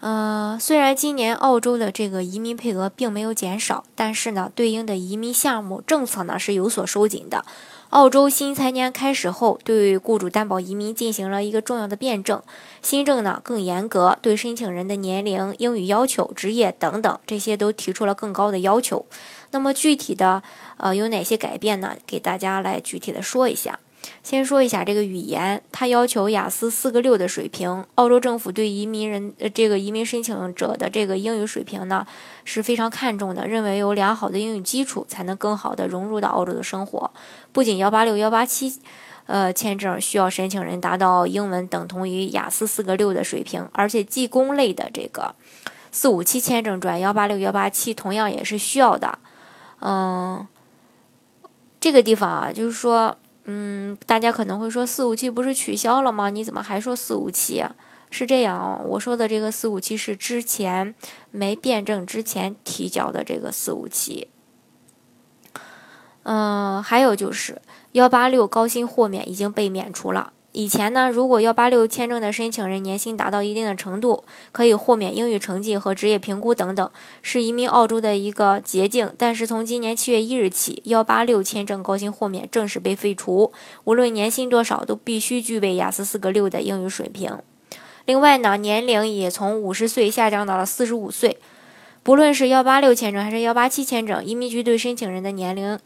嗯，虽然今年澳洲的这个移民配额并没有减少，但是呢，对应的移民项目政策呢是有所收紧的。澳洲新财年开始后，对雇主担保移民进行了一个重要的辩证，新政呢更严格，对申请人的年龄、英语要求、职业等等这些都提出了更高的要求。那么具体的呃有哪些改变呢？给大家来具体的说一下。先说一下这个语言，它要求雅思四个六的水平。澳洲政府对移民人呃这个移民申请者的这个英语水平呢是非常看重的，认为有良好的英语基础才能更好的融入到澳洲的生活。不仅幺八六幺八七，呃签证需要申请人达到英文等同于雅思四个六的水平，而且技工类的这个四五七签证转幺八六幺八七同样也是需要的。嗯，这个地方啊，就是说。嗯，大家可能会说四五七不是取消了吗？你怎么还说四五七？是这样哦，我说的这个四五七是之前没辩证之前提交的这个四五七。嗯，还有就是幺八六高薪豁免已经被免除了。以前呢，如果幺八六签证的申请人年薪达到一定的程度，可以豁免英语成绩和职业评估等等，是移民澳洲的一个捷径。但是从今年七月一日起，幺八六签证高薪豁免正式被废除，无论年薪多少，都必须具备雅思四个六的英语水平。另外呢，年龄也从五十岁下降到了四十五岁。不论是幺八六签证还是幺八七签证，移民局对申请人的年龄。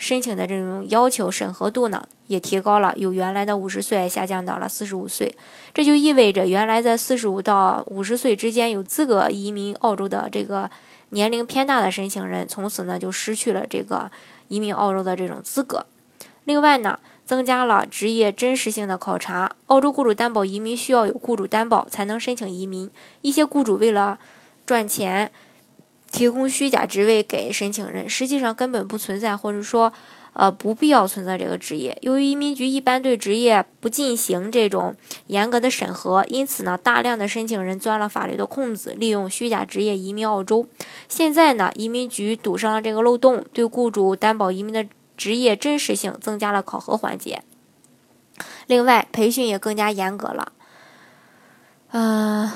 申请的这种要求审核度呢也提高了，由原来的五十岁下降到了四十五岁，这就意味着原来在四十五到五十岁之间有资格移民澳洲的这个年龄偏大的申请人，从此呢就失去了这个移民澳洲的这种资格。另外呢，增加了职业真实性的考察，澳洲雇主担保移民需要有雇主担保才能申请移民，一些雇主为了赚钱。提供虚假职位给申请人，实际上根本不存在，或者说，呃，不必要存在这个职业。由于移民局一般对职业不进行这种严格的审核，因此呢，大量的申请人钻了法律的空子，利用虚假职业移民澳洲。现在呢，移民局堵上了这个漏洞，对雇主担保移民的职业真实性增加了考核环节。另外，培训也更加严格了。嗯，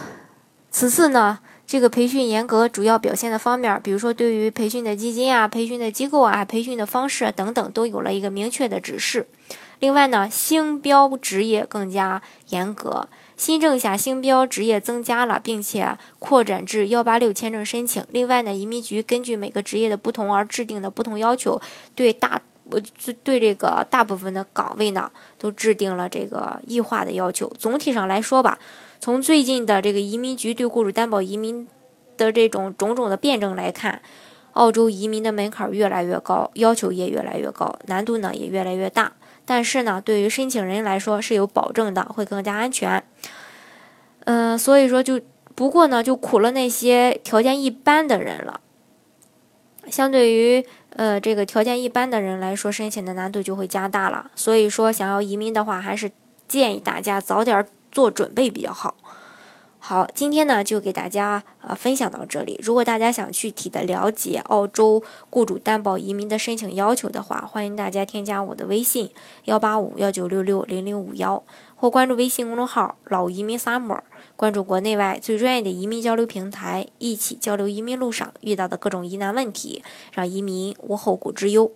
此次呢。这个培训严格主要表现的方面，比如说对于培训的基金啊、培训的机构啊、培训的方式等等，都有了一个明确的指示。另外呢，星标职业更加严格，新政下星标职业增加了，并且扩展至幺八六签证申请。另外呢，移民局根据每个职业的不同而制定的不同要求，对大呃对这个大部分的岗位呢，都制定了这个异化的要求。总体上来说吧。从最近的这个移民局对雇主担保移民的这种种种的辩证来看，澳洲移民的门槛越来越高，要求也越来越高，难度呢也越来越大。但是呢，对于申请人来说是有保证的，会更加安全。嗯，所以说就不过呢，就苦了那些条件一般的人了。相对于呃这个条件一般的人来说，申请的难度就会加大了。所以说，想要移民的话，还是建议大家早点。做准备比较好。好，今天呢就给大家呃分享到这里。如果大家想具体的了解澳洲雇主担保移民的申请要求的话，欢迎大家添加我的微信幺八五幺九六六零零五幺，或关注微信公众号老移民 summer，关注国内外最专业的移民交流平台，一起交流移民路上遇到的各种疑难问题，让移民无后顾之忧。